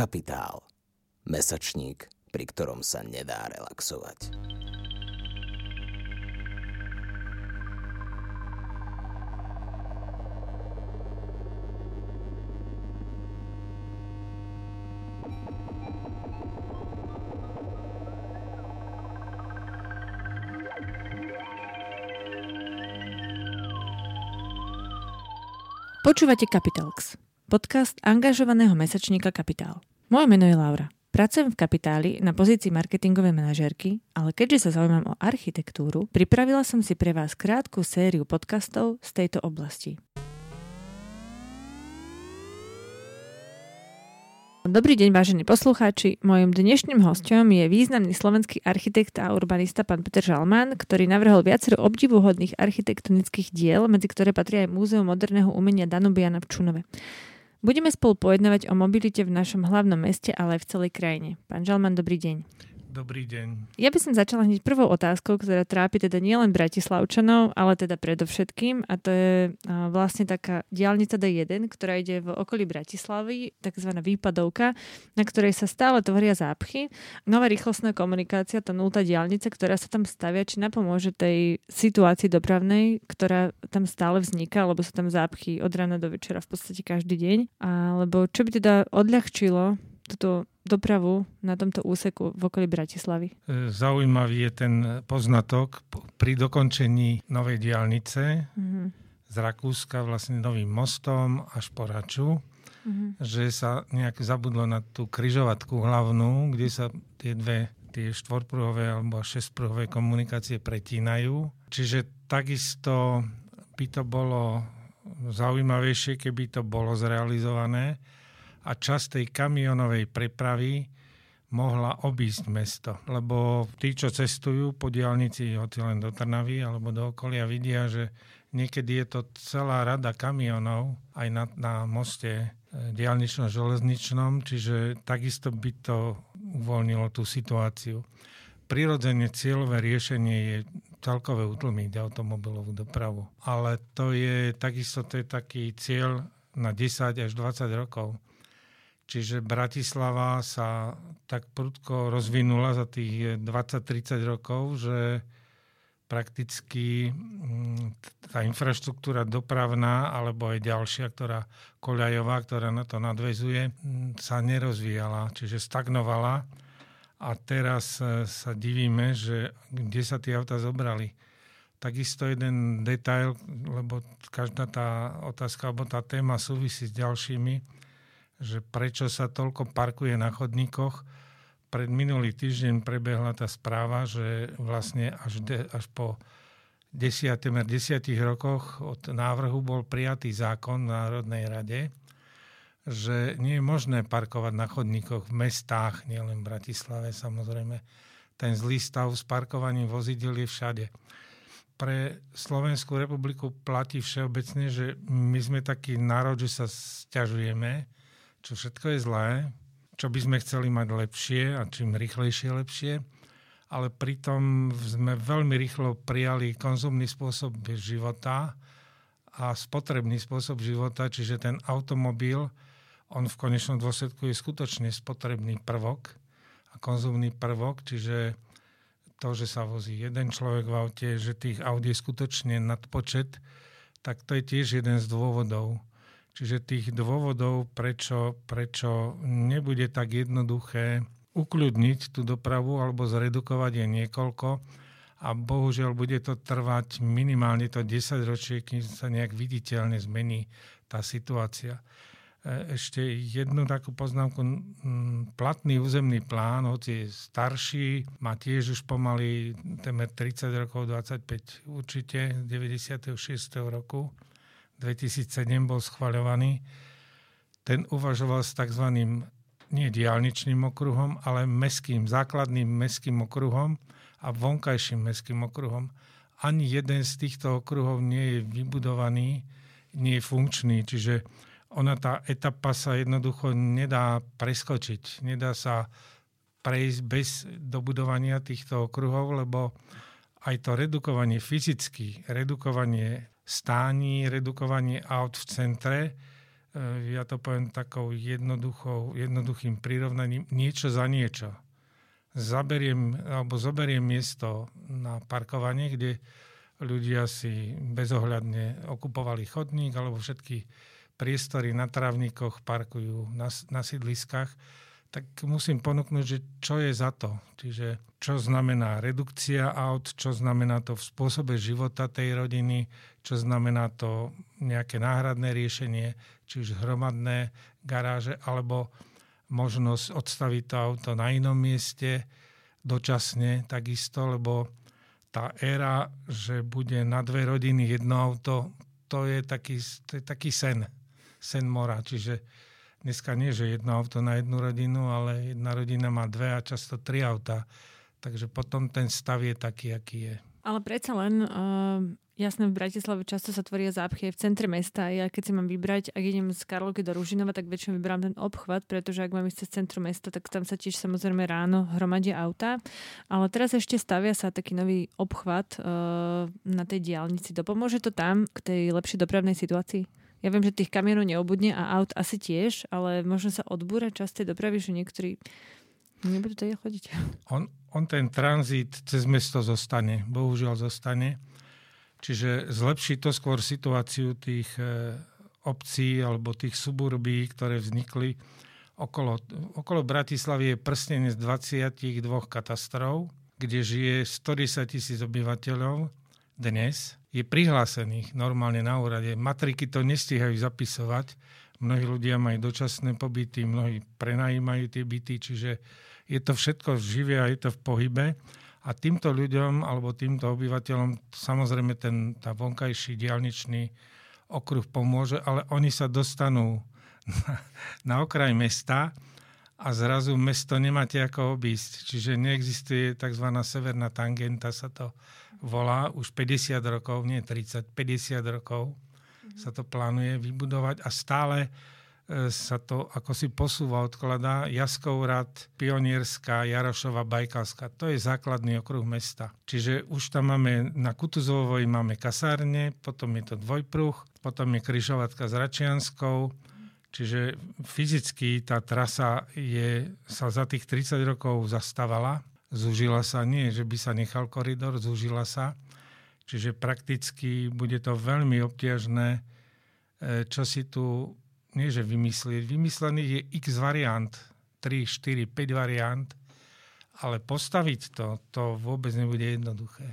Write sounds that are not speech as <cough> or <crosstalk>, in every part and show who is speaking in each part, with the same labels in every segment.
Speaker 1: Kapitál. Mesačník, pri ktorom sa nedá relaxovať.
Speaker 2: Počúvate Capitalx, podcast angažovaného mesačníka Kapitál. Moje meno je Laura. Pracujem v Kapitáli na pozícii marketingovej manažérky, ale keďže sa zaujímam o architektúru, pripravila som si pre vás krátku sériu podcastov z tejto oblasti. Dobrý deň, vážení poslucháči. Mojím dnešným hostom je významný slovenský architekt a urbanista pán Peter Žalman, ktorý navrhol viacero obdivuhodných architektonických diel, medzi ktoré patrí aj Múzeum moderného umenia Danubiana v Čunove. Budeme spolu pojednávať o mobilite v našom hlavnom meste, ale aj v celej krajine. Pán Žalman, dobrý deň.
Speaker 3: Dobrý deň.
Speaker 2: Ja by som začala hneď prvou otázkou, ktorá trápi teda nielen Bratislavčanov, ale teda predovšetkým a to je vlastne taká diálnica D1, ktorá ide v okolí Bratislavy, takzvaná výpadovka, na ktorej sa stále tvoria zápchy. Nová rýchlostná komunikácia, tá nultá diálnica, ktorá sa tam stavia, či napomôže tej situácii dopravnej, ktorá tam stále vzniká, lebo sú tam zápchy od rána do večera v podstate každý deň. Alebo čo by teda odľahčilo túto dopravu na tomto úseku v okolí Bratislavy?
Speaker 3: E, zaujímavý je ten poznatok pri dokončení novej diálnice mm-hmm. z Rakúska vlastne novým mostom až po Raču, mm-hmm. že sa nejak zabudlo na tú kryžovatku hlavnú, kde sa tie dve tie štvorpruhové alebo šestpruhové komunikácie pretínajú. Čiže takisto by to bolo zaujímavejšie, keby to bolo zrealizované a časť tej kamionovej prepravy mohla obísť mesto. Lebo tí, čo cestujú po diálnici, hoci len do Trnavy alebo do okolia, vidia, že niekedy je to celá rada kamionov aj na, na moste e, diálnično-železničnom, čiže takisto by to uvoľnilo tú situáciu. Prirodzene cieľové riešenie je celkové utlmiť automobilovú dopravu. Ale to je takisto to je taký cieľ na 10 až 20 rokov. Čiže Bratislava sa tak prudko rozvinula za tých 20-30 rokov, že prakticky mm, tá infraštruktúra dopravná alebo aj ďalšia, ktorá koľajová, ktorá na to nadvezuje, mm, sa nerozvíjala, čiže stagnovala. A teraz e, sa divíme, že kde sa tie auta zobrali. Takisto jeden detail, lebo každá tá otázka alebo tá téma súvisí s ďalšími, že prečo sa toľko parkuje na chodníkoch. Pred minulý týždeň prebehla tá správa, že vlastne až, de, až po desiatem, desiatich rokoch od návrhu bol prijatý zákon v Národnej rade, že nie je možné parkovať na chodníkoch v mestách, nielen v Bratislave samozrejme. Ten zlý stav s parkovaním vozidel je všade. Pre Slovenskú republiku platí všeobecne, že my sme taký národ, že sa stiažujeme, čo všetko je zlé, čo by sme chceli mať lepšie a čím rýchlejšie lepšie, ale pritom sme veľmi rýchlo prijali konzumný spôsob života a spotrebný spôsob života, čiže ten automobil, on v konečnom dôsledku je skutočne spotrebný prvok a konzumný prvok, čiže to, že sa vozí jeden človek v aute, že tých aut je skutočne nadpočet, tak to je tiež jeden z dôvodov. Čiže tých dôvodov, prečo, prečo nebude tak jednoduché ukľudniť tú dopravu alebo zredukovať je niekoľko a bohužiaľ bude to trvať minimálne to 10 ročie, kým sa nejak viditeľne zmení tá situácia. E, ešte jednu takú poznámku. Platný územný plán, hoci je starší, má tiež už pomaly temer 30 rokov, 25 určite, z 96. roku 2007 bol schvaľovaný, ten uvažoval s tzv. nie diálničným okruhom, ale meským, základným meským okruhom a vonkajším meským okruhom. Ani jeden z týchto okruhov nie je vybudovaný, nie je funkčný, čiže ona tá etapa sa jednoducho nedá preskočiť, nedá sa prejsť bez dobudovania týchto okruhov, lebo aj to redukovanie fyzicky, redukovanie stání, redukovanie aut v centre ja to poviem takou jednoduchou, jednoduchým prirovnaním, niečo za niečo. Zaberiem, alebo zoberiem miesto na parkovanie, kde ľudia si bezohľadne okupovali chodník alebo všetky priestory na trávnikoch parkujú na, na sídliskách, tak musím ponúknuť, že čo je za to. Čiže čo znamená redukcia aut, čo znamená to v spôsobe života tej rodiny, čo znamená to nejaké náhradné riešenie, či už hromadné garáže, alebo možnosť odstaviť to auto na inom mieste dočasne takisto, lebo tá éra, že bude na dve rodiny jedno auto, to je taký, to je taký sen sen mora. Čiže dneska nie, že jedno auto na jednu rodinu, ale jedna rodina má dve a často tri auta. Takže potom ten stav je taký, aký je.
Speaker 2: Ale predsa len, uh, jasné, v Bratislave často sa tvoria zápchy v centre mesta. Ja keď si mám vybrať, ak idem z Karlovky do Ružinova, tak väčšinou vyberám ten obchvat, pretože ak mám ísť cez centrum mesta, tak tam sa tiež samozrejme ráno hromadia auta. Ale teraz ešte stavia sa taký nový obchvat uh, na tej diálnici. Dopomôže to tam k tej lepšej dopravnej situácii? Ja viem, že tých kamionov neobudne a aut asi tiež, ale možno sa odbúra časť tej dopravy, že niektorí nebudú tady chodiť.
Speaker 3: On, on ten tranzit cez mesto zostane, bohužiaľ zostane. Čiže zlepší to skôr situáciu tých e, obcí alebo tých suburbí, ktoré vznikli okolo, okolo Bratislavy je prstenie z 22 katastrov, kde žije 110 tisíc obyvateľov dnes je prihlásených normálne na úrade. Matriky to nestíhajú zapisovať. Mnohí ľudia majú dočasné pobyty, mnohí prenajímajú tie byty, čiže je to všetko živé a je to v pohybe. A týmto ľuďom alebo týmto obyvateľom samozrejme ten, tá vonkajší diálničný okruh pomôže, ale oni sa dostanú <laughs> na, na okraj mesta a zrazu mesto nemáte ako obísť. Čiže neexistuje tzv. severná tangenta, sa to volá už 50 rokov, nie 30, 50 rokov sa to plánuje vybudovať a stále e, sa to ako si posúva, odkladá Jaskov rad, Pionierská, Jarošova, Bajkalská. To je základný okruh mesta. Čiže už tam máme, na Kutuzovoj máme kasárne, potom je to dvojpruh, potom je kryžovatka s Račianskou, Čiže fyzicky tá trasa je, sa za tých 30 rokov zastávala zúžila sa, nie, že by sa nechal koridor, zúžila sa. Čiže prakticky bude to veľmi obťažné, e, čo si tu, nie že vymyslieť, vymyslených je x variant, 3, 4, 5 variant, ale postaviť to, to vôbec nebude jednoduché.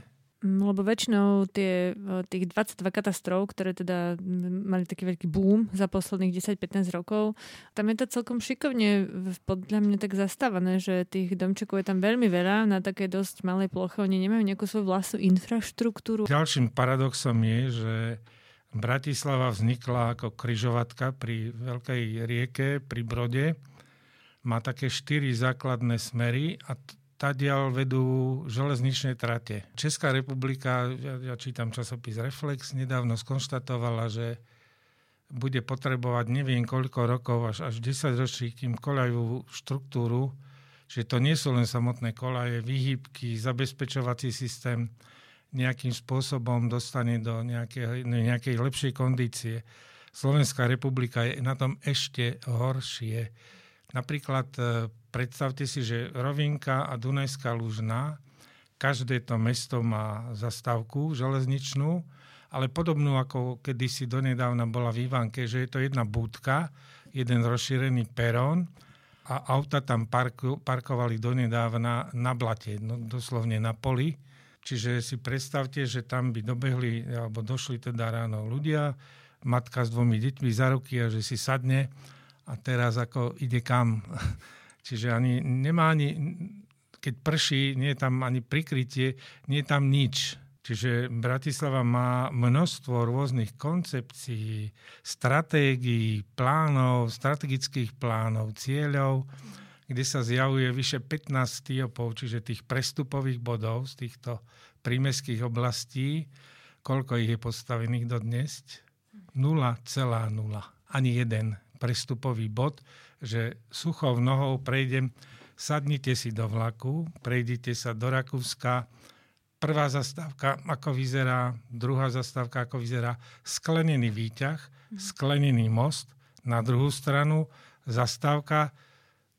Speaker 2: Mm, lebo väčšinou tie, tých 22 katastrof, ktoré teda mali taký veľký boom za posledných 10-15 rokov, tam je to celkom šikovne podľa mňa tak zastávané, že tých domčekov je tam veľmi veľa na také dosť malej ploche. Oni nemajú nejakú svoju vlastnú infraštruktúru.
Speaker 3: Ďalším paradoxom je, že Bratislava vznikla ako kryžovatka pri veľkej rieke, pri Brode. Má také štyri základné smery a tadiaľ vedú železničné trate. Česká republika, ja, ja čítam časopis Reflex, nedávno skonštatovala, že bude potrebovať neviem koľko rokov, až, až 10 ročí, kým koľajovú štruktúru, že to nie sú len samotné kolaje, výhybky, zabezpečovací systém nejakým spôsobom dostane do nejakej, nejakej lepšej kondície. Slovenská republika je na tom ešte horšie. Napríklad e, predstavte si, že Rovinka a Dunajská Lužná, každé to mesto má zastávku železničnú, ale podobnú ako kedysi donedávna bola v Ivanke, že je to jedna búdka, jeden rozšírený perón a auta tam parku, parkovali donedávna na blate, no, doslovne na poli. Čiže si predstavte, že tam by dobehli, alebo došli teda ráno ľudia, matka s dvomi deťmi za ruky a že si sadne a teraz ako ide kam. <laughs> Čiže ani nemá ani, keď prší, nie je tam ani prikrytie, nie je tam nič. Čiže Bratislava má množstvo rôznych koncepcií, stratégií, plánov, strategických plánov, cieľov, kde sa zjavuje vyše 15 stiopov, čiže tých prestupových bodov z týchto prímeských oblastí. Koľko ich je postavených do dnes? 0,0. Ani jeden prestupový bod, že suchou nohou prejdem, sadnite si do vlaku, prejdite sa do Rakúska, prvá zastávka, ako vyzerá, druhá zastávka, ako vyzerá, sklenený výťah, sklenený most, Na druhú stranu zastávka,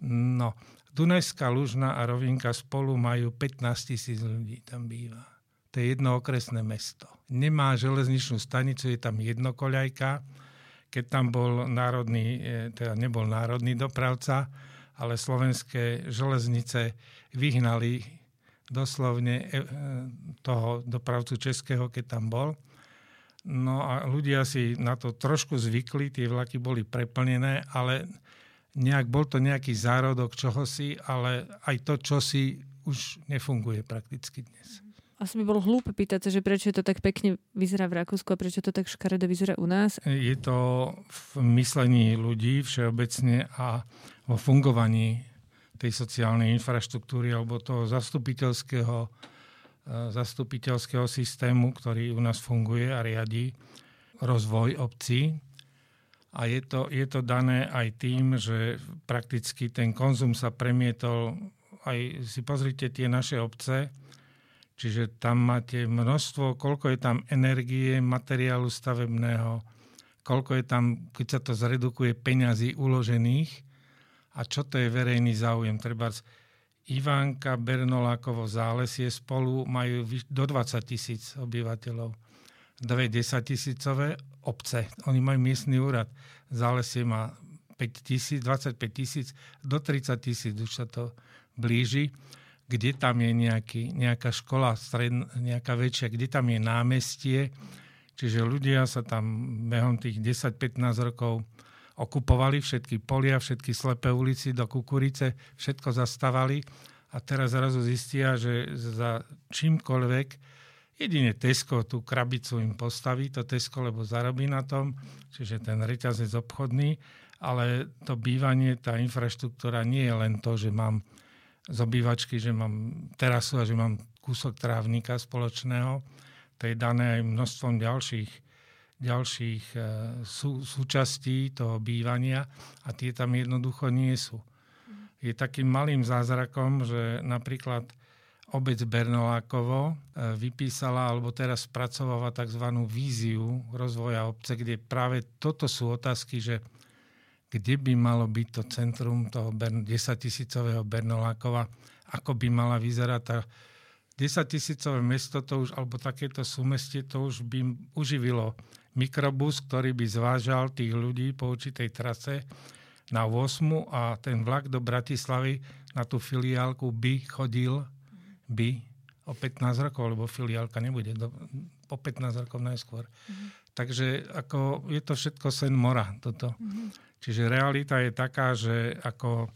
Speaker 3: no, Dunajská Lužna a Rovinka spolu majú 15 tisíc ľudí, tam býva. To je jedno okresné mesto. Nemá železničnú stanicu, je tam jednokoľajka. Keď tam bol národný, e, teda nebol národný dopravca, ale slovenské železnice vyhnali doslovne e, toho dopravcu českého, keď tam bol. No a ľudia si na to trošku zvykli, tie vlaky boli preplnené, ale nejak, bol to nejaký zárodok čohosi, ale aj to čosi už nefunguje prakticky dnes.
Speaker 2: Asi by bolo hlúpe pýtať sa, že prečo to tak pekne vyzerá v Rakúsku a prečo to tak škaredo vyzerá u nás.
Speaker 3: Je to v myslení ľudí všeobecne a vo fungovaní tej sociálnej infraštruktúry alebo toho zastupiteľského, e, zastupiteľského systému, ktorý u nás funguje a riadi rozvoj obcí. A je to, je to dané aj tým, že prakticky ten konzum sa premietol aj si pozrite tie naše obce, Čiže tam máte množstvo, koľko je tam energie, materiálu stavebného, koľko je tam, keď sa to zredukuje, peňazí uložených a čo to je verejný záujem. Treba Ivánka, Bernolákovo, Zálesie spolu majú do 20 tisíc obyvateľov. Dve 10 tisícové obce. Oni majú miestny úrad. Zálesie má 5 tisíc, 25 tisíc, do 30 tisíc už sa to blíži kde tam je nejaký, nejaká škola, stred, nejaká väčšia, kde tam je námestie. Čiže ľudia sa tam behom tých 10-15 rokov okupovali všetky polia, všetky slepé ulici do kukurice, všetko zastavali a teraz zrazu zistia, že za čímkoľvek jedine Tesco tú krabicu im postaví, to Tesco, lebo zarobí na tom, čiže ten reťazec obchodný, ale to bývanie, tá infraštruktúra nie je len to, že mám z obývačky, že mám terasu a že mám kúsok trávnika spoločného. To je dané aj množstvom ďalších, ďalších e, sú, súčastí toho bývania a tie tam jednoducho nie sú. Je takým malým zázrakom, že napríklad obec Bernolákovo e, vypísala alebo teraz spracováva tzv. víziu rozvoja obce, kde práve toto sú otázky, že kde by malo byť to centrum toho 10 tisícového Bernolákova, ako by mala vyzerať tá 10 tisícové mesto, to už, alebo takéto súmestie, to už by uživilo mikrobus, ktorý by zvážal tých ľudí po určitej trase na 8 a ten vlak do Bratislavy na tú filiálku by chodil by o 15 rokov, lebo filiálka nebude do, po 15 rokov najskôr. Mm-hmm. Takže ako je to všetko sen mora toto. Mm-hmm. Čiže realita je taká, že ako e,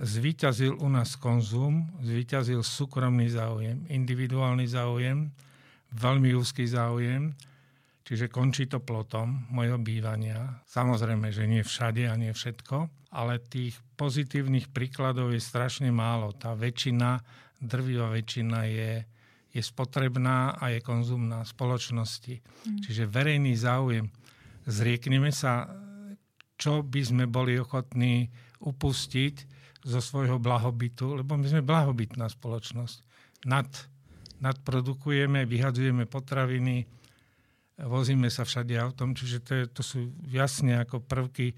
Speaker 3: zvíťazil u nás konzum, zvíťazil súkromný záujem, individuálny záujem, veľmi úzky záujem, čiže končí to plotom mojho bývania. Samozrejme, že nie všade a nie všetko, ale tých pozitívnych príkladov je strašne málo. Tá väčšina, drvivá väčšina je, je spotrebná a je konzumná spoločnosti. Mm. Čiže verejný záujem. Zriekneme sa čo by sme boli ochotní upustiť zo svojho blahobytu, lebo my sme blahobytná spoločnosť. Nad, nadprodukujeme, vyhadzujeme potraviny, vozíme sa všade autom, čiže to, je, to sú jasne ako prvky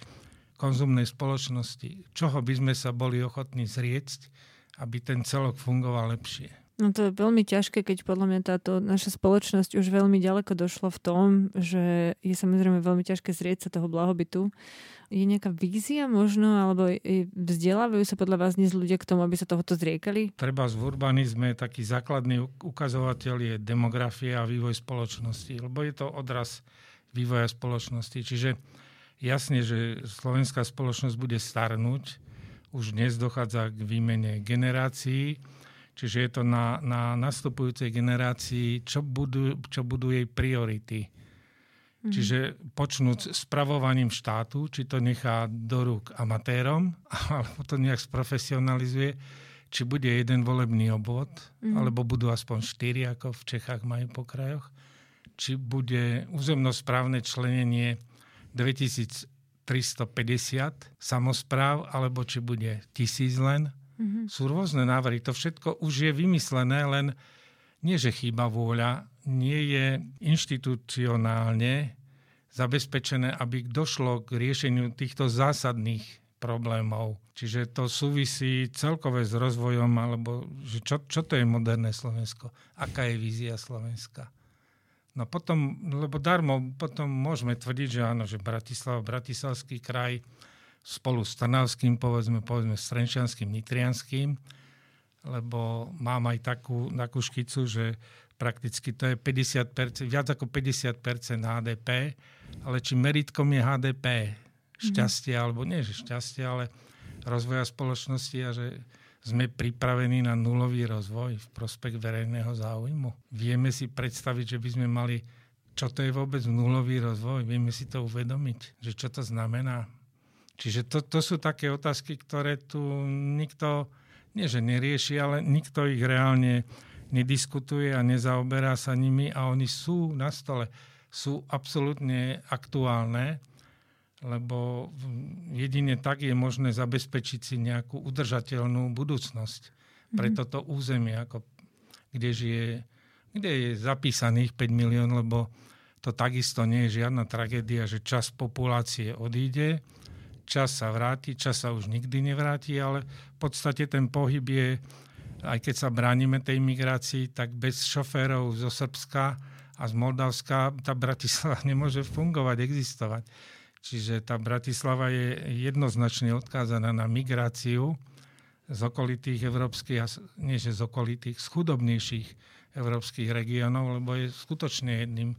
Speaker 3: konzumnej spoločnosti. Čoho by sme sa boli ochotní zrieť, aby ten celok fungoval lepšie.
Speaker 2: No to je veľmi ťažké, keď podľa mňa táto naša spoločnosť už veľmi ďaleko došla v tom, že je samozrejme veľmi ťažké zrieť sa toho blahobytu. Je nejaká vízia možno, alebo vzdelávajú sa podľa vás dnes ľudia k tomu, aby sa tohoto zriekali?
Speaker 3: Treba v urbanizme taký základný ukazovateľ je demografia a vývoj spoločnosti, lebo je to odraz vývoja spoločnosti. Čiže jasne, že slovenská spoločnosť bude starnúť, už dnes dochádza k výmene generácií, Čiže je to na, na nastupujúcej generácii, čo budú, čo budú jej priority. Mm. Čiže počnúť spravovaním štátu, či to nechá do rúk amatérom, <laughs> alebo to nejak sprofesionalizuje, či bude jeden volebný obvod, mm. alebo budú aspoň štyri, ako v Čechách majú po krajoch, či bude územnosprávne členenie 2350 samozpráv, alebo či bude tisíc len, Mm-hmm. Sú rôzne návrhy. To všetko už je vymyslené, len nie, že chýba vôľa, nie je inštitucionálne zabezpečené, aby došlo k riešeniu týchto zásadných problémov. Čiže to súvisí celkové s rozvojom, alebo že čo, čo to je moderné Slovensko? Aká je vízia Slovenska? No potom, lebo darmo, potom môžeme tvrdiť, že áno, že Bratislava, Bratislavský kraj spolu s Trnavským, povedzme, povedzme s Trenčianským, Nitrianským, lebo mám aj takú, takú škicu, že prakticky to je 50%, viac ako 50% HDP, ale či meritkom je HDP, šťastie, mm-hmm. alebo nie, že šťastie, ale rozvoja spoločnosti a že sme pripravení na nulový rozvoj v prospech verejného záujmu. Vieme si predstaviť, že by sme mali, čo to je vôbec nulový rozvoj, vieme si to uvedomiť, že čo to znamená. Čiže to, to sú také otázky, ktoré tu nikto, nie že nerieši, ale nikto ich reálne nediskutuje a nezaoberá sa nimi a oni sú na stole, sú absolútne aktuálne, lebo jedine tak je možné zabezpečiť si nejakú udržateľnú budúcnosť pre mhm. toto územie, ako, kde, žije, kde je zapísaných 5 milión, lebo to takisto nie je žiadna tragédia, že čas populácie odíde, čas sa vráti, čas sa už nikdy nevráti, ale v podstate ten pohyb je aj keď sa bránime tej migrácii, tak bez šoférov zo Srbska a z Moldavska tá Bratislava <laughs> nemôže fungovať, existovať. Čiže tá Bratislava je jednoznačne odkázaná na migráciu z okolitých európskych, nie že z okolitých, z chudobnejších európskych regiónov, lebo je skutočne jedným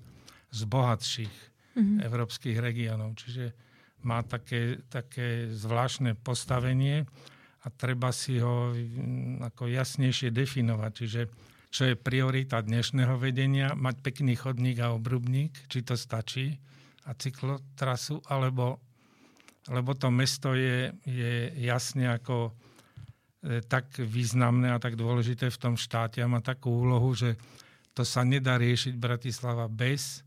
Speaker 3: z bohatších mm-hmm. európskych regiónov. Čiže má také, také zvláštne postavenie a treba si ho mm, ako jasnejšie definovať. Čiže čo je priorita dnešného vedenia, mať pekný chodník a obrubník, či to stačí, a cyklotrasu, alebo, lebo to mesto je, je jasne ako e, tak významné a tak dôležité v tom štáte a má takú úlohu, že to sa nedá riešiť Bratislava bez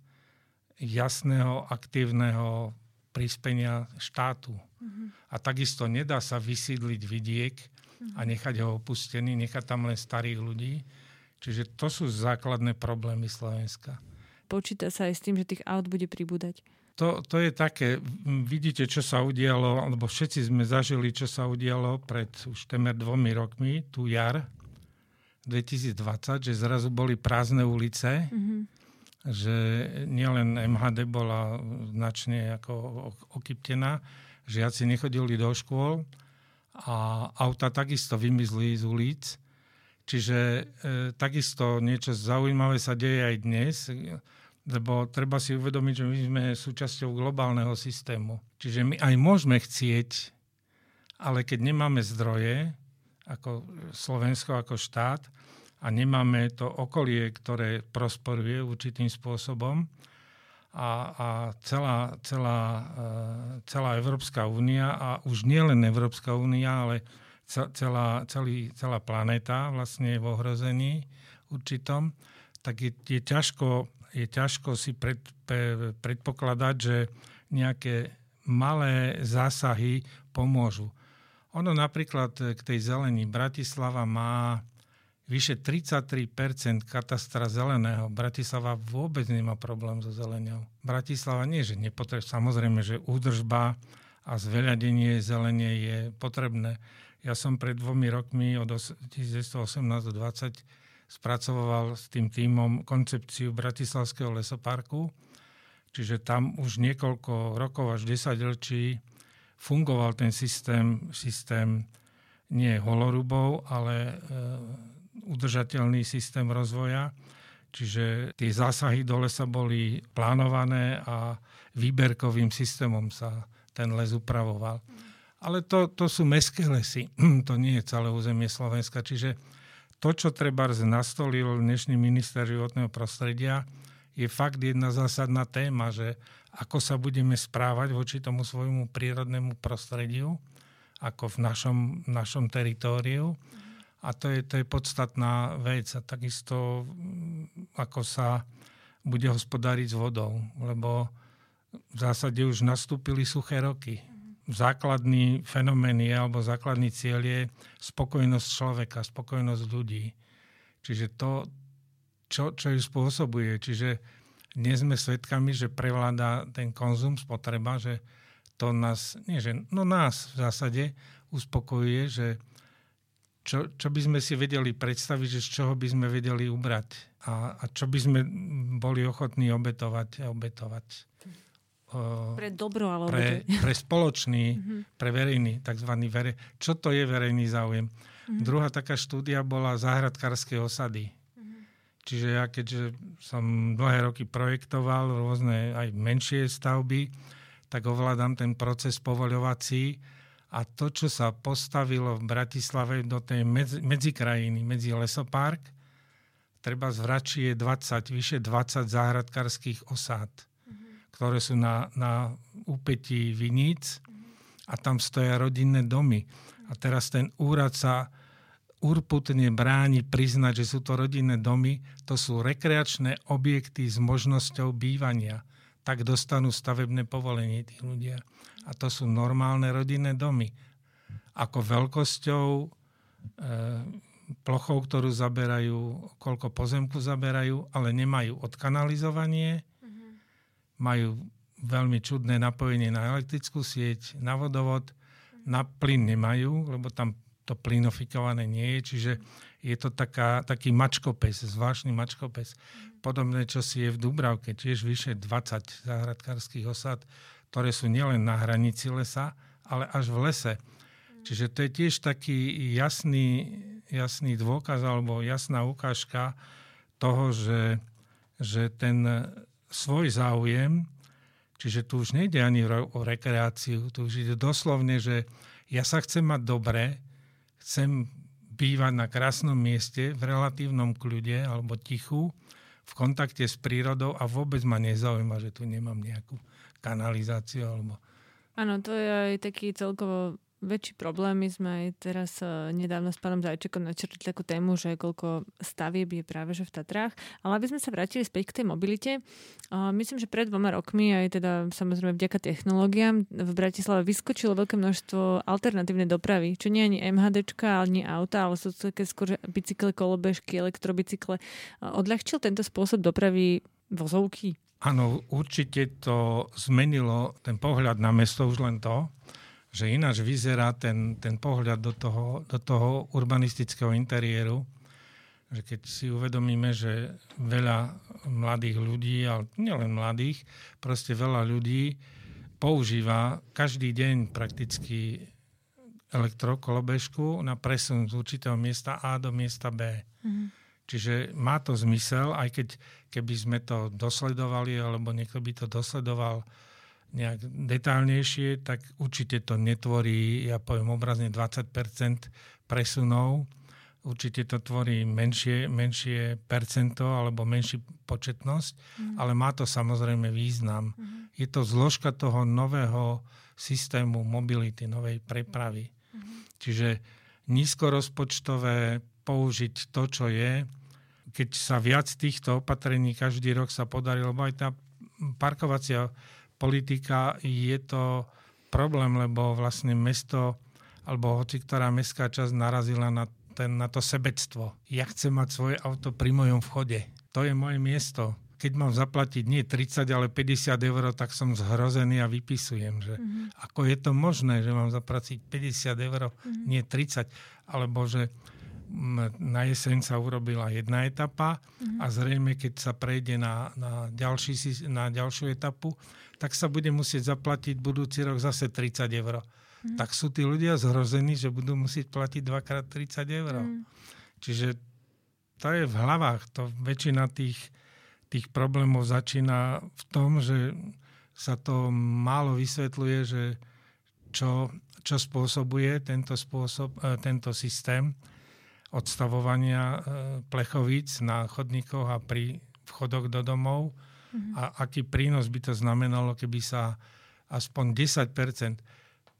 Speaker 3: jasného, aktívneho prispenia štátu. Mm-hmm. A takisto nedá sa vysídliť vidiek mm-hmm. a nechať ho opustený, nechať tam len starých ľudí. Čiže to sú základné problémy Slovenska.
Speaker 2: Počíta sa aj s tým, že tých aut bude pribúdať.
Speaker 3: To, to je také, vidíte, čo sa udialo, alebo všetci sme zažili, čo sa udialo pred už temer dvomi rokmi, tu jar 2020, že zrazu boli prázdne ulice, mm-hmm. Že nielen MHD bola značne ako okyptená, žiaci nechodili do škôl a auta takisto vymizli z ulic. Čiže e, takisto niečo zaujímavé sa deje aj dnes, lebo treba si uvedomiť, že my sme súčasťou globálneho systému. Čiže my aj môžeme chcieť, ale keď nemáme zdroje, ako Slovensko, ako štát, a nemáme to okolie, ktoré prosperuje určitým spôsobom, a, a celá, celá, e, celá Európska únia a už nielen Európska únia, ale celá, celý, celá planéta vlastne je v ohrození určitom, tak je, je, ťažko, je ťažko si pred, pre, predpokladať, že nejaké malé zásahy pomôžu. Ono napríklad k tej zelení Bratislava má vyše 33% katastra zeleného. Bratislava vôbec nemá problém so zelenou. Bratislava nie, že nepotrebuje. Samozrejme, že údržba a zveľadenie zelenie je potrebné. Ja som pred dvomi rokmi od 1918 do 20 spracoval s tým týmom koncepciu Bratislavského lesoparku, čiže tam už niekoľko rokov až 10 ročí fungoval ten systém, systém nie holorubov, ale e, udržateľný systém rozvoja. Čiže tie zásahy do lesa boli plánované a výberkovým systémom sa ten les upravoval. Ale to, to sú mestské lesy, <clears throat> to nie je celé územie Slovenska. Čiže to, čo treba nastolil dnešný minister životného prostredia, je fakt jedna zásadná téma, že ako sa budeme správať voči tomu svojmu prírodnému prostrediu, ako v našom, našom teritóriu. A to je, to je podstatná vec. A takisto, mm, ako sa bude hospodáriť s vodou. Lebo v zásade už nastúpili suché roky. Základný fenomén je, alebo základný cieľ je spokojnosť človeka, spokojnosť ľudí. Čiže to, čo, čo ju spôsobuje. Čiže dnes sme svedkami, že prevláda ten konzum, spotreba, že to nás, nie že, no nás v zásade uspokojuje, že čo, čo by sme si vedeli predstaviť, že z čoho by sme vedeli ubrať a, a čo by sme boli ochotní obetovať a obetovať.
Speaker 2: Pre dobro, alebo...
Speaker 3: Pre, <laughs> pre spoločný, mm-hmm. pre verejný, takzvaný verej... Čo to je verejný záujem? Mm-hmm. Druhá taká štúdia bola záhradkárskej osady. Mm-hmm. Čiže ja, keďže som dlhé roky projektoval rôzne aj menšie stavby, tak ovládam ten proces povoľovací a to, čo sa postavilo v Bratislave do tej medzi, medzikrajiny, medzi Lesopark, treba zvračí je 20, vyše 20 záhradkárských osád, mm-hmm. ktoré sú na, na úpetí viníc a tam stoja rodinné domy. A teraz ten úrad sa urputne bráni priznať, že sú to rodinné domy, to sú rekreačné objekty s možnosťou bývania. Tak dostanú stavebné povolenie tí ľudia a to sú normálne rodinné domy. Ako veľkosťou, e, plochou, ktorú zaberajú, koľko pozemku zaberajú, ale nemajú odkanalizovanie, mm-hmm. majú veľmi čudné napojenie na elektrickú sieť, na vodovod, mm-hmm. na plyn nemajú, lebo tam to plynofikované nie je, čiže je to taká, taký mačkopes, zvláštny mačkopes. Podobné, čo si je v Dubravke, tiež vyše 20 záhradkárských osad, ktoré sú nielen na hranici lesa, ale až v lese. Čiže to je tiež taký jasný, jasný dôkaz alebo jasná ukážka toho, že, že ten svoj záujem, čiže tu už nejde ani o rekreáciu, tu už ide doslovne, že ja sa chcem mať dobre, chcem bývať na krásnom mieste, v relatívnom kľude alebo tichu, v kontakte s prírodou a vôbec ma nezaujíma, že tu nemám nejakú kanalizáciu alebo...
Speaker 2: Áno, to je aj taký celkovo väčší problém. My sme aj teraz uh, nedávno s pánom Zajčekom načrtli takú tému, že koľko stavieb je práve že v Tatrách. Ale aby sme sa vrátili späť k tej mobilite, uh, myslím, že pred dvoma rokmi, aj teda samozrejme vďaka technológiám, v Bratislave vyskočilo veľké množstvo alternatívnej dopravy, čo nie ani MHDčka, ani auta, ale sú to také skôr bicykle, kolobežky, elektrobicykle. Uh, odľahčil tento spôsob dopravy vozovky?
Speaker 3: Áno, určite to zmenilo ten pohľad na mesto už len to, že ináč vyzerá ten, ten pohľad do toho, do toho urbanistického interiéru, že keď si uvedomíme, že veľa mladých ľudí, ale nielen mladých, proste veľa ľudí používa každý deň prakticky elektrokolobežku na presun z určitého miesta A do miesta B. Mm-hmm. Čiže má to zmysel, aj keď keby sme to dosledovali, alebo niekto by to dosledoval nejak detálnejšie, tak určite to netvorí, ja poviem obrazne 20% presunov. Určite to tvorí menšie, menšie percento alebo menší početnosť, mm. ale má to samozrejme význam. Mm. Je to zložka toho nového systému mobility, novej prepravy. Mm. Čiže nízkorozpočtové použiť to, čo je, keď sa viac týchto opatrení každý rok sa podarilo, lebo aj tá parkovacia politika je to problém, lebo vlastne mesto alebo hoci ktorá mestská časť narazila na, ten, na to sebectvo. Ja chcem mať svoje auto pri mojom vchode. To je moje miesto. Keď mám zaplatiť nie 30, ale 50 eur, tak som zhrozený a vypisujem, že mm-hmm. ako je to možné, že mám zaplatiť 50 eur, mm-hmm. nie 30, alebo že na jeseň sa urobila jedna etapa mm-hmm. a zrejme, keď sa prejde na, na, ďalší, na ďalšiu etapu, tak sa bude musieť zaplatiť budúci rok zase 30 eur. Mm-hmm. Tak sú tí ľudia zhrození, že budú musieť platiť dvakrát 30 eur. Mm-hmm. Čiže to je v hlavách. To väčšina tých, tých problémov začína v tom, že sa to málo vysvetľuje, že čo, čo spôsobuje tento, spôsob, e, tento systém odstavovania e, plechovíc na chodníkoch a pri vchodoch do domov mm-hmm. a aký prínos by to znamenalo, keby sa aspoň 10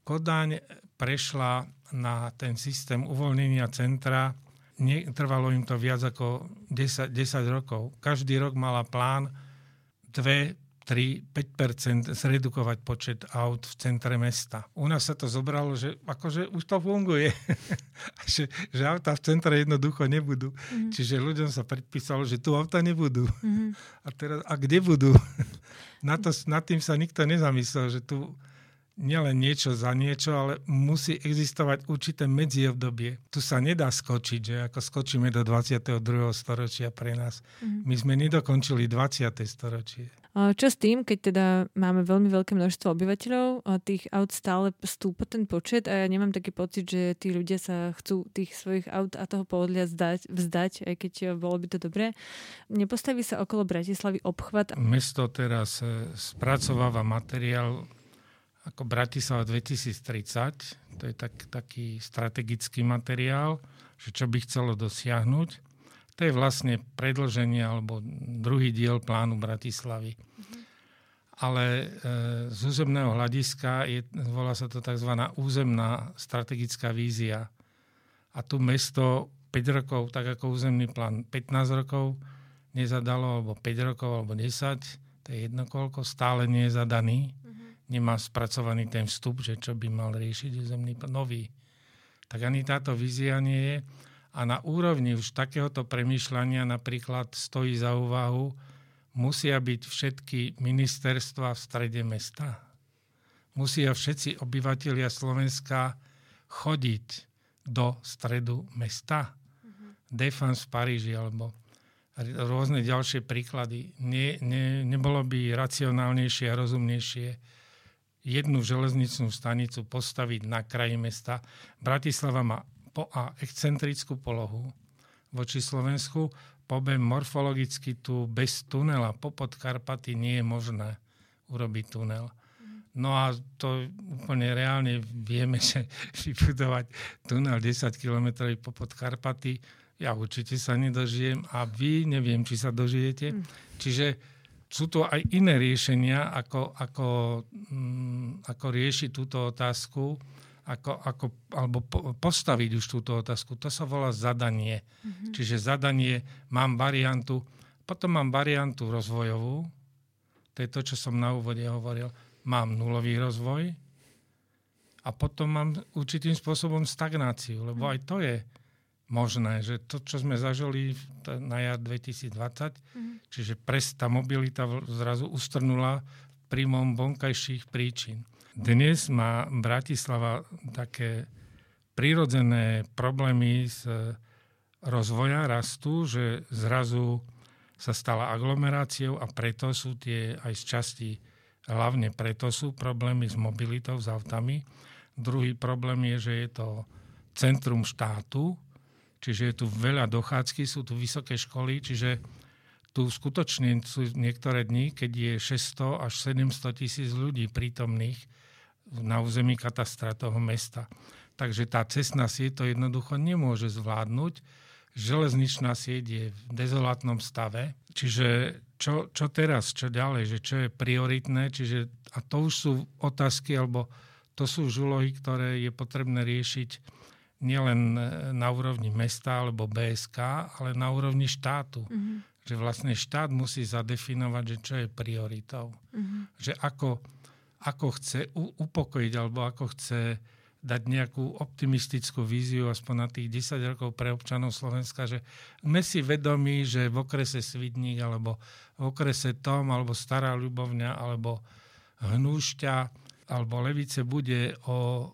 Speaker 3: Kodaň prešla na ten systém uvoľnenia centra, ne, trvalo im to viac ako 10, 10 rokov. Každý rok mala plán dve 3-5% zredukovať počet aut v centre mesta. U nás sa to zobralo, že akože už to funguje. <laughs> že, že auta v centre jednoducho nebudú. Mm-hmm. Čiže ľuďom sa predpísalo, že tu auta nebudú. Mm-hmm. <laughs> A teraz, a kde budú? <laughs> na to, nad tým sa nikto nezamyslel, že tu nielen niečo za niečo, ale musí existovať určité medziobdobie. Tu sa nedá skočiť, že ako skočíme do 22. storočia pre nás. Mm-hmm. My sme nedokončili 20. storočie.
Speaker 2: Čo s tým, keď teda máme veľmi veľké množstvo obyvateľov, tých aut stále stúpa ten počet a ja nemám taký pocit, že tí ľudia sa chcú tých svojich aut a toho pohodlia zdať, vzdať, aj keď bolo by to dobré. Nepostaví sa okolo Bratislavy obchvat?
Speaker 3: Mesto teraz e, spracováva materiál ako Bratislava 2030, to je tak, taký strategický materiál, že čo by chcelo dosiahnuť. To je vlastne predlženie alebo druhý diel plánu Bratislavy. Mm-hmm. Ale e, z územného hľadiska je, volá sa to tzv. územná strategická vízia. A tu mesto 5 rokov, tak ako územný plán 15 rokov nezadalo, alebo 5 rokov, alebo 10, to je jedno koľko, stále nie je zadaný nemá spracovaný ten vstup, že čo by mal riešiť územný nový. Tak ani táto vízia nie je. A na úrovni už takéhoto premyšľania napríklad stojí za úvahu, musia byť všetky ministerstva v strede mesta. Musia všetci obyvateľia Slovenska chodiť do stredu mesta. Mm-hmm. Defense v Paríži alebo rôzne ďalšie príklady. Nie, nie, nebolo by racionálnejšie a rozumnejšie jednu železničnú stanicu postaviť na kraji mesta. Bratislava má po A excentrickú polohu voči Slovensku, po B morfologicky tu bez tunela po Podkarpaty nie je možné urobiť tunel. No a to úplne reálne vieme, <laughs> že vybudovať tunel 10 km po Podkarpaty, ja určite sa nedožijem a vy neviem, či sa dožijete. Mm. Čiže sú to aj iné riešenia, ako, ako, mm, ako riešiť túto otázku, ako, ako, alebo po, postaviť už túto otázku. To sa volá zadanie. Mm-hmm. Čiže zadanie, mám variantu, potom mám variantu rozvojovú, to je to, čo som na úvode hovoril, mám nulový rozvoj a potom mám určitým spôsobom stagnáciu, lebo mm. aj to je možné, že to, čo sme zažili na jar 2020, mm. čiže pres, tá mobilita zrazu ustrnula príjmom vonkajších príčin. Dnes má Bratislava také prirodzené problémy z rozvoja, rastu, že zrazu sa stala aglomeráciou a preto sú tie aj z časti, hlavne preto sú problémy s mobilitou, s autami. Druhý problém je, že je to centrum štátu, Čiže je tu veľa dochádzky, sú tu vysoké školy, čiže tu skutočne sú niektoré dni, keď je 600 až 700 tisíc ľudí prítomných na území katastra toho mesta. Takže tá cestná sieť to jednoducho nemôže zvládnuť. Železničná sieť je v dezolátnom stave. Čiže čo, čo teraz, čo ďalej, že čo je prioritné, čiže, a to už sú otázky, alebo to sú už ktoré je potrebné riešiť nielen e, na úrovni mesta alebo BSK, ale na úrovni štátu. Mm-hmm. Že vlastne štát musí zadefinovať, že čo je prioritou. Mm-hmm. Že ako, ako chce upokojiť alebo ako chce dať nejakú optimistickú víziu aspoň na tých 10 rokov pre občanov Slovenska, že sme si vedomí, že v okrese Svidník alebo v okrese Tom alebo Stará Ľubovňa alebo Hnúšťa alebo Levice bude o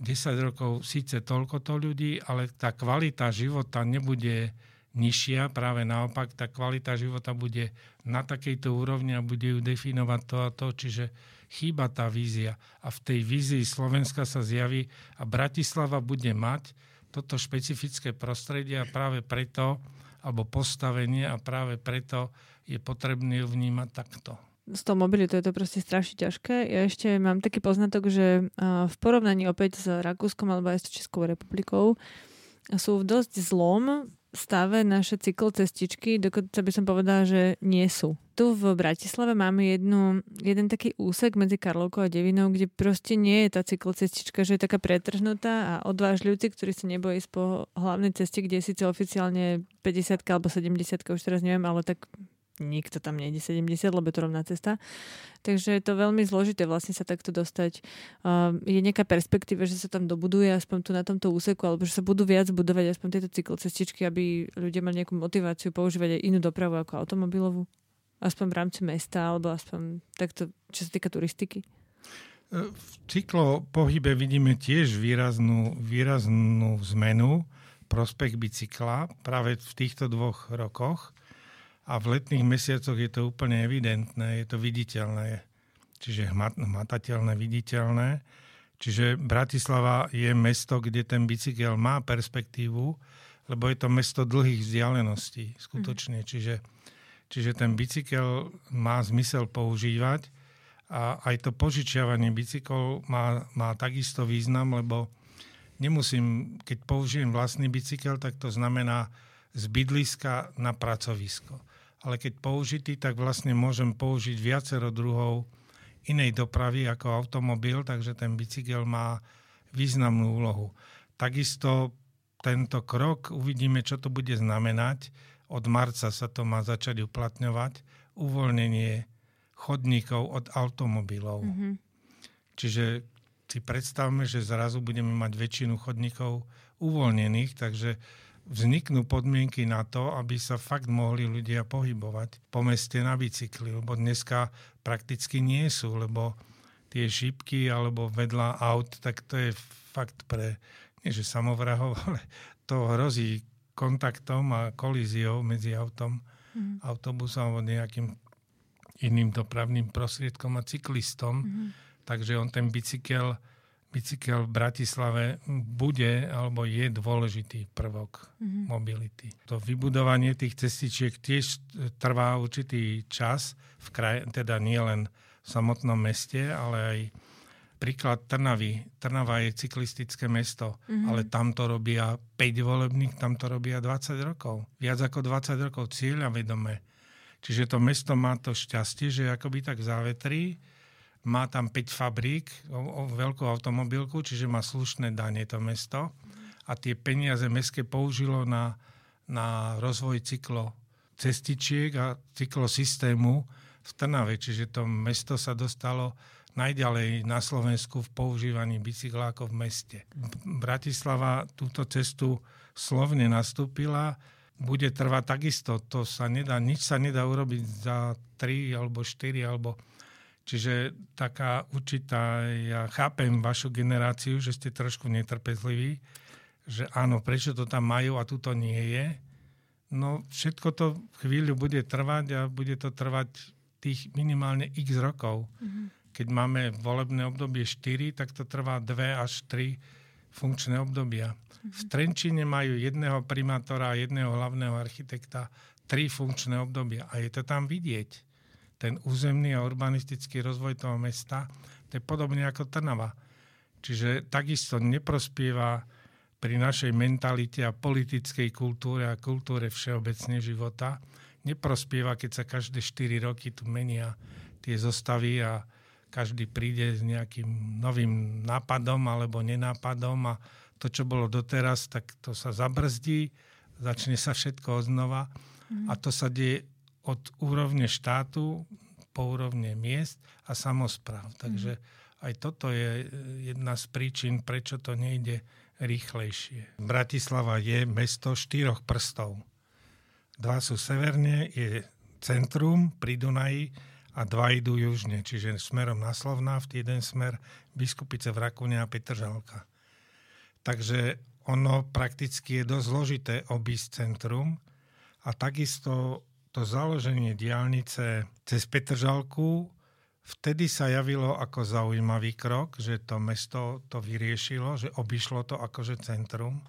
Speaker 3: 10 rokov síce toľko to ľudí, ale tá kvalita života nebude nižšia, práve naopak tá kvalita života bude na takejto úrovni a bude ju definovať to a to, čiže chýba tá vízia. A v tej vízii Slovenska sa zjaví a Bratislava bude mať toto špecifické prostredie a práve preto, alebo postavenie a práve preto je potrebné ju vnímať takto
Speaker 2: s tou mobilitou je to proste strašne ťažké. Ja ešte mám taký poznatok, že v porovnaní opäť s Rakúskom alebo aj s Českou republikou sú v dosť zlom stave naše cyklocestičky, dokonca by som povedala, že nie sú. Tu v Bratislave máme jednu, jeden taký úsek medzi Karlovkou a Devinou, kde proste nie je tá cyklocestička, že je taká pretrhnutá a odvážľujúci, ktorí sa nebojí ísť po hlavnej ceste, kde je síce oficiálne 50 alebo 70 už teraz neviem, ale tak nikto tam nejde 70, lebo je to rovná cesta. Takže je to veľmi zložité vlastne sa takto dostať. Uh, je nejaká perspektíva, že sa tam dobuduje aspoň tu na tomto úseku, alebo že sa budú viac budovať aspoň tieto cyklocestičky, aby ľudia mali nejakú motiváciu používať aj inú dopravu ako automobilovú? Aspoň v rámci mesta, alebo aspoň takto, čo sa týka turistiky?
Speaker 3: V cyklopohybe vidíme tiež výraznú, výraznú zmenu, prospech bicykla práve v týchto dvoch rokoch a v letných mesiacoch je to úplne evidentné, je to viditeľné, čiže hmatateľné, viditeľné. Čiže Bratislava je mesto, kde ten bicykel má perspektívu, lebo je to mesto dlhých vzdialeností, skutočne. Mm. Čiže, čiže ten bicykel má zmysel používať a aj to požičiavanie bicyklov má, má takisto význam, lebo nemusím, keď použijem vlastný bicykel, tak to znamená z bydliska na pracovisko ale keď použitý, tak vlastne môžem použiť viacero druhov inej dopravy ako automobil, takže ten bicykel má významnú úlohu. Takisto tento krok, uvidíme, čo to bude znamenať. Od marca sa to má začať uplatňovať. Uvoľnenie chodníkov od automobilov. Mm-hmm. Čiže si predstavme, že zrazu budeme mať väčšinu chodníkov uvoľnených, takže vzniknú podmienky na to, aby sa fakt mohli ľudia pohybovať po meste na bicykli, lebo dneska prakticky nie sú, lebo tie šípky alebo vedľa aut, tak to je fakt pre, nie že samovrahov, <laughs> ale to hrozí kontaktom a kolíziou medzi autom, mm. autobusom alebo nejakým iným dopravným prostriedkom a cyklistom. Mm. Takže on ten bicykel bicykel v Bratislave bude alebo je dôležitý prvok mm-hmm. mobility. To vybudovanie tých cestičiek tiež trvá určitý čas, v kraj, teda nie len v samotnom meste, ale aj príklad Trnavy. Trnava je cyklistické mesto, mm-hmm. ale tam to robia 5 volebných, tam to robia 20 rokov. Viac ako 20 rokov cieľa vedomé. Čiže to mesto má to šťastie, že akoby tak závetrí, má tam 5 fabrík, o, o veľkú automobilku, čiže má slušné dane to mesto. A tie peniaze mestské použilo na, na rozvoj cyklo cestičiek a cyklosystému v Trnave, čiže to mesto sa dostalo najďalej na Slovensku v používaní bicykla ako v meste. Bratislava túto cestu slovne nastúpila, bude trvať takisto, to sa nedá, nič sa nedá urobiť za 3 alebo 4 alebo Čiže taká určitá, ja chápem vašu generáciu, že ste trošku netrpezliví, že áno, prečo to tam majú a tu to nie je. No všetko to chvíľu bude trvať a bude to trvať tých minimálne x rokov. Mm-hmm. Keď máme volebné obdobie 4, tak to trvá 2 až 3 funkčné obdobia. Mm-hmm. V Trenčine majú jedného primátora a jedného hlavného architekta tri funkčné obdobia a je to tam vidieť ten územný a urbanistický rozvoj toho mesta, to je podobne ako Trnava. Čiže takisto neprospieva pri našej mentalite a politickej kultúre a kultúre všeobecne života, neprospieva, keď sa každé 4 roky tu menia tie zostavy a každý príde s nejakým novým nápadom alebo nenápadom a to, čo bolo doteraz, tak to sa zabrzdí, začne sa všetko odnova mm. a to sa deje od úrovne štátu po úrovne miest a samozpráv. Takže aj toto je jedna z príčin, prečo to nejde rýchlejšie. Bratislava je mesto štyroch prstov. Dva sú severne, je centrum pri Dunaji a dva idú južne, čiže smerom na Slovnaft, jeden smer Biskupice v Rakune a Petržalka. Takže ono prakticky je dosť zložité obísť centrum a takisto to založenie diálnice cez Petržalku vtedy sa javilo ako zaujímavý krok, že to mesto to vyriešilo, že obišlo to akože centrum.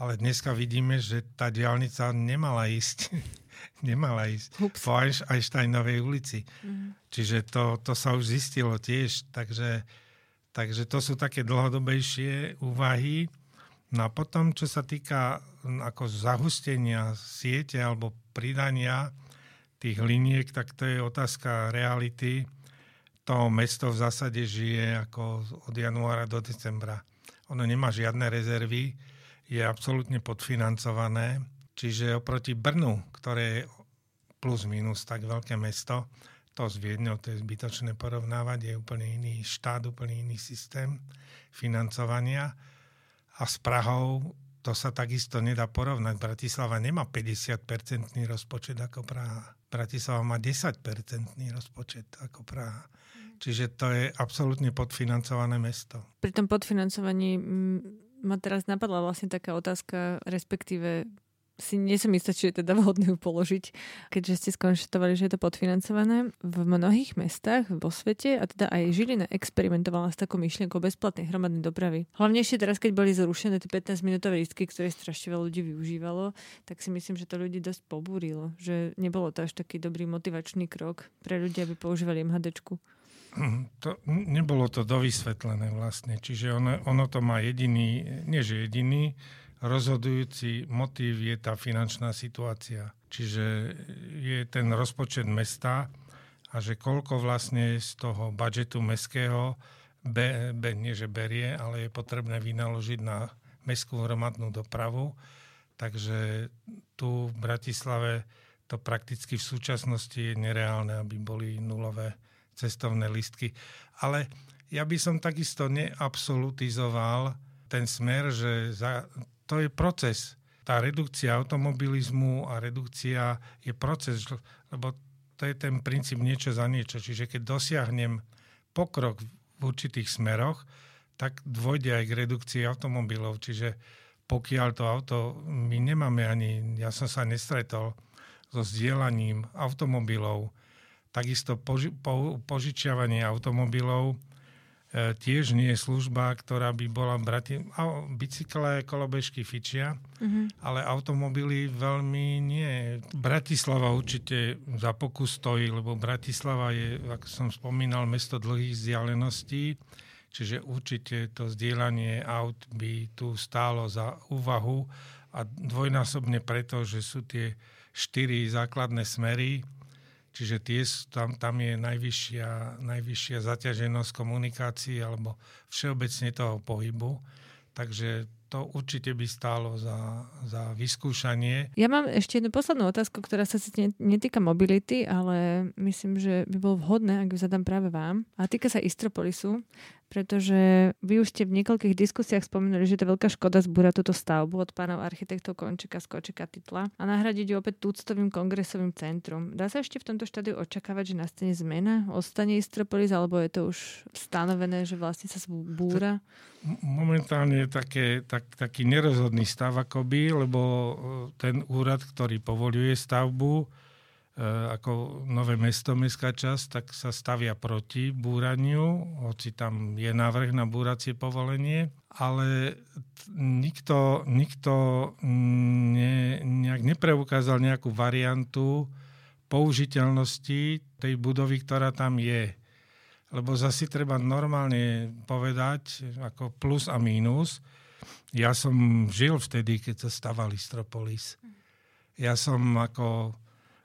Speaker 3: Ale dneska vidíme, že tá diálnica nemala ísť. <laughs> nemala ísť Ups. po Einsteinovej ulici. Mm. Čiže to, to sa už zistilo tiež. Takže, takže to sú také dlhodobejšie úvahy. No a potom, čo sa týka ako zahustenia siete alebo pridania tých liniek, tak to je otázka reality. To mesto v zásade žije ako od januára do decembra. Ono nemá žiadne rezervy, je absolútne podfinancované. Čiže oproti Brnu, ktoré plus minus tak veľké mesto. To s Viedňou, to je zbytočné porovnávať, je úplne iný štát, úplne iný systém financovania. A s Prahou to sa takisto nedá porovnať. Bratislava nemá 50-percentný rozpočet ako Praha. Bratislava má 10-percentný rozpočet ako Praha. Čiže to je absolútne podfinancované mesto.
Speaker 2: Pri tom podfinancovaní ma teraz napadla vlastne taká otázka, respektíve si nie som istá, či je teda vhodné ju položiť, keďže ste skonštatovali, že je to podfinancované. V mnohých mestách vo svete, a teda aj Žilina experimentovala s takou myšlienkou bezplatnej hromadnej dopravy. Hlavne ešte teraz, keď boli zrušené tie 15-minútové lístky, ktoré strašne veľa ľudí využívalo, tak si myslím, že to ľudí dosť pobúrilo, že nebolo to až taký dobrý motivačný krok pre ľudí, aby používali MHDčku.
Speaker 3: To, nebolo to dovysvetlené vlastne, čiže ono, ono to má jediný, nie že jediný, rozhodujúci motív je tá finančná situácia. Čiže je ten rozpočet mesta a že koľko vlastne z toho budžetu mestského be, be, nie že berie, ale je potrebné vynaložiť na mestskú hromadnú dopravu. Takže tu v Bratislave to prakticky v súčasnosti je nereálne, aby boli nulové cestovné listky. Ale ja by som takisto neabsolutizoval ten smer, že za to je proces. Tá redukcia automobilizmu a redukcia je proces, lebo to je ten princíp niečo za niečo. Čiže keď dosiahnem pokrok v určitých smeroch, tak dôjde aj k redukcii automobilov. Čiže pokiaľ to auto, my nemáme ani, ja som sa nestretol so zdieľaním automobilov, takisto poži, po, požičiavanie automobilov, tiež nie je služba, ktorá by bola brati... Bicykle, kolobežky fičia, mm-hmm. ale automobily veľmi nie. Bratislava určite za pokus stojí, lebo Bratislava je, ako som spomínal, mesto dlhých vzdialeností, čiže určite to zdieľanie aut by tu stálo za úvahu a dvojnásobne preto, že sú tie štyri základné smery, Čiže tie, tam, tam je najvyššia, najvyššia zaťaženosť komunikácií alebo všeobecne toho pohybu. Takže to určite by stálo za, za vyskúšanie.
Speaker 2: Ja mám ešte jednu poslednú otázku, ktorá sa netýka mobility, ale myslím, že by bolo vhodné, ak ju zadám práve vám. A týka sa Istropolisu pretože vy už ste v niekoľkých diskusiách spomenuli, že to je veľká škoda zbúrať túto stavbu od pánov architektov Končeka, Skočeka, Titla a nahradiť ju opäť túctovým kongresovým centrum. Dá sa ešte v tomto štádiu očakávať, že nastane zmena? Ostane Istropolis, alebo je to už stanovené, že vlastne sa búra?
Speaker 3: Momentálne je také, tak, taký nerozhodný stav akoby, lebo e, ten úrad, ktorý povoluje stavbu, ako nové mesto, mestská časť, tak sa stavia proti búraniu, hoci tam je návrh na búracie povolenie, ale nikto, nikto ne, nejak nepreukázal nejakú variantu použiteľnosti tej budovy, ktorá tam je. Lebo zasi treba normálne povedať, ako plus a mínus. Ja som žil vtedy, keď sa stavali Stropolis. Ja som ako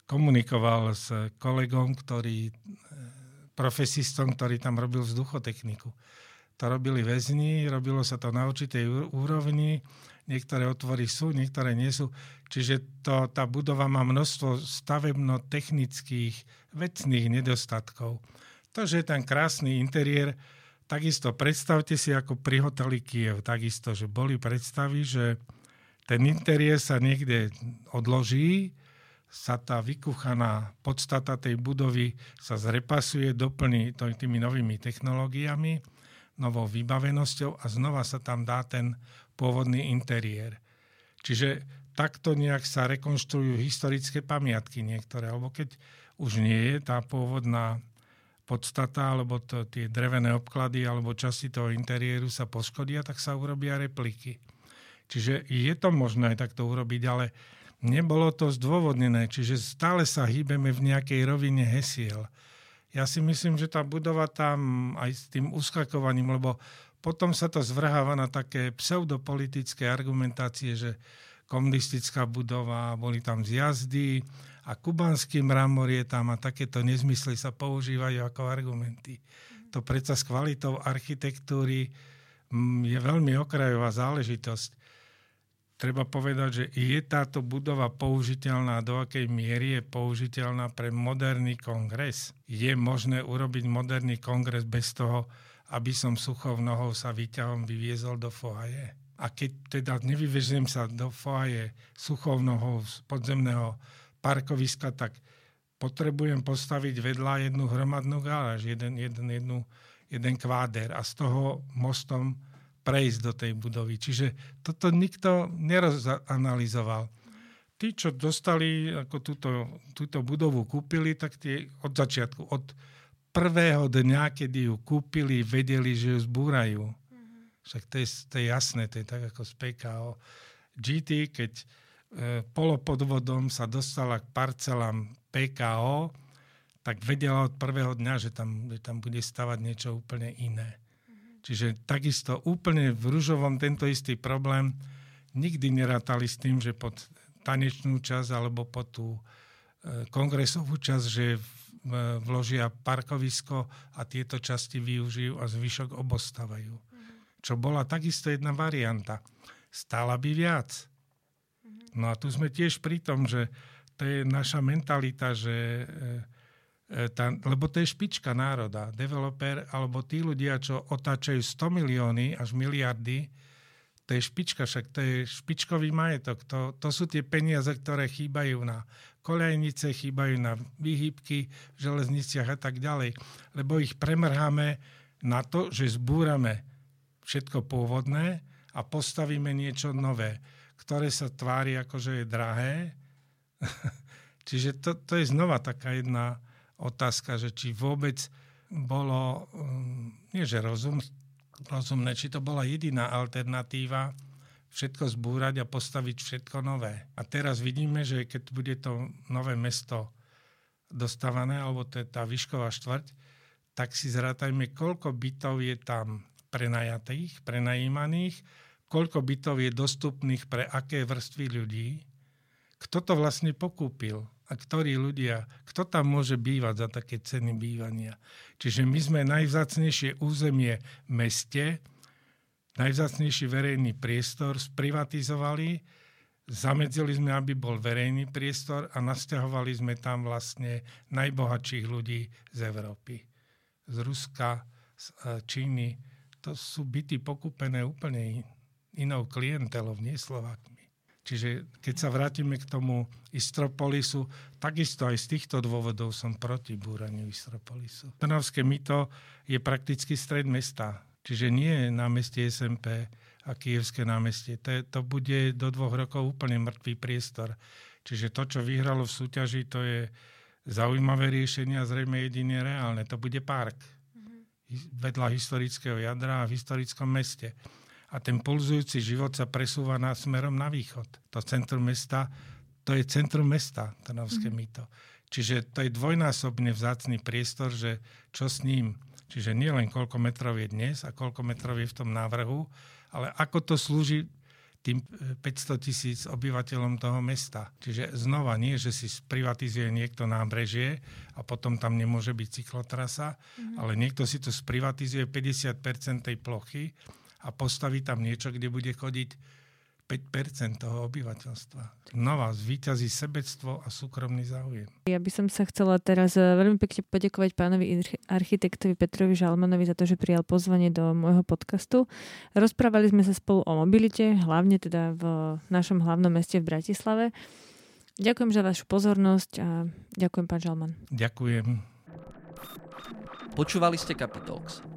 Speaker 3: komunikoval s kolegom, ktorý, e, profesistom, ktorý tam robil vzduchotechniku. To robili väzni, robilo sa to na určitej úrovni, niektoré otvory sú, niektoré nie sú. Čiže to, tá budova má množstvo stavebno-technických vecných nedostatkov. To, že je ten krásny interiér, takisto predstavte si ako pri hoteli Kiev, takisto, že boli predstavy, že ten interiér sa niekde odloží, sa tá vykuchaná podstata tej budovy sa zrepasuje, doplní tými novými technológiami, novou vybavenosťou a znova sa tam dá ten pôvodný interiér. Čiže takto nejak sa rekonštruujú historické pamiatky niektoré, alebo keď už nie je tá pôvodná podstata, alebo to, tie drevené obklady, alebo časti toho interiéru sa poškodia, tak sa urobia repliky. Čiže je to možné takto urobiť, ale nebolo to zdôvodnené, čiže stále sa hýbeme v nejakej rovine hesiel. Ja si myslím, že tá budova tam aj s tým uskakovaním, lebo potom sa to zvrháva na také pseudopolitické argumentácie, že komunistická budova, boli tam zjazdy a kubanský mramor je tam a takéto nezmysly sa používajú ako argumenty. To predsa s kvalitou architektúry mm, je veľmi okrajová záležitosť treba povedať, že je táto budova použiteľná, do akej miery je použiteľná pre moderný kongres. Je možné urobiť moderný kongres bez toho, aby som suchou nohou sa výťahom vyviezol do foaje. A keď teda nevyvežem sa do foaje suchou nohou z podzemného parkoviska, tak potrebujem postaviť vedľa jednu hromadnú gáraž, jeden, jeden, jednu, jeden kváder a z toho mostom prejsť do tej budovy. Čiže toto nikto nerozanalizoval. Tí, čo dostali, ako túto, túto budovu kúpili, tak tie od začiatku, od prvého dňa, kedy ju kúpili, vedeli, že ju zbúrajú. Však to je, to je jasné, to je tak ako z PKO. GT, keď e, polopodvodom sa dostala k parcelám PKO, tak vedela od prvého dňa, že tam, že tam bude stavať niečo úplne iné. Čiže takisto úplne v Ružovom tento istý problém nikdy nerátali s tým, že pod tanečnú časť alebo pod tú e, kongresovú časť, že vložia parkovisko a tieto časti využijú a zvyšok obostavajú. Čo bola takisto jedna varianta. Stála by viac. No a tu sme tiež pri tom, že to je naša mentalita, že e, E, tá, lebo to je špička národa. Developer alebo tí ľudia, čo otáčajú 100 milióny až miliardy, to je špička, však to je špičkový majetok. To, to sú tie peniaze, ktoré chýbajú na kolejnice, chýbajú na výhybky v železniciach a tak ďalej. Lebo ich premrháme na to, že zbúrame všetko pôvodné a postavíme niečo nové, ktoré sa tvári ako, že je drahé. <laughs> Čiže to, to je znova taká jedna otázka, že či vôbec bolo, um, nie že rozum, rozumné, či to bola jediná alternatíva všetko zbúrať a postaviť všetko nové. A teraz vidíme, že keď bude to nové mesto dostávané, alebo to je tá výšková štvrť, tak si zrátajme, koľko bytov je tam prenajatých, prenajímaných, koľko bytov je dostupných pre aké vrstvy ľudí, kto to vlastne pokúpil a ktorí ľudia, kto tam môže bývať za také ceny bývania. Čiže my sme najvzácnejšie územie v meste, najvzácnejší verejný priestor sprivatizovali, zamedzili sme, aby bol verejný priestor a nasťahovali sme tam vlastne najbohatších ľudí z Európy. Z Ruska, z e, Číny. To sú byty pokúpené úplne inou klientelou, nie Slovákmi. Čiže keď sa vrátime k tomu Istropolisu, takisto aj z týchto dôvodov som proti búraniu Istropolisu. Trnavské mito je prakticky stred mesta, čiže nie námestie SMP a Kievské námestie. To, to bude do dvoch rokov úplne mŕtvý priestor. Čiže to, čo vyhralo v súťaži, to je zaujímavé riešenie a zrejme jedine reálne. To bude park mm-hmm. vedľa historického jadra a v historickom meste a ten pulzujúci život sa presúva na smerom na východ. To centrum mesta, to je centrum mesta, Trnavské mm. mýto. Čiže to je dvojnásobne vzácný priestor, že čo s ním. Čiže nie len koľko metrov je dnes a koľko metrov je v tom návrhu, ale ako to slúži tým 500 tisíc obyvateľom toho mesta. Čiže znova nie, že si sprivatizuje niekto nábrežie a potom tam nemôže byť cyklotrasa, mm-hmm. ale niekto si to sprivatizuje 50% tej plochy a postaví tam niečo, kde bude chodiť 5% toho obyvateľstva. Nová zvýťazí sebectvo a súkromný záujem.
Speaker 2: Ja by som sa chcela teraz eh, veľmi pekne poďakovať pánovi architektovi Petrovi Žalmanovi za to, že prijal pozvanie do môjho podcastu. Rozprávali sme sa spolu o mobilite, hlavne teda v našom hlavnom meste v Bratislave. Ďakujem za vašu pozornosť a ďakujem, pán Žalman.
Speaker 3: Ďakujem.
Speaker 4: Počúvali ste Capitalx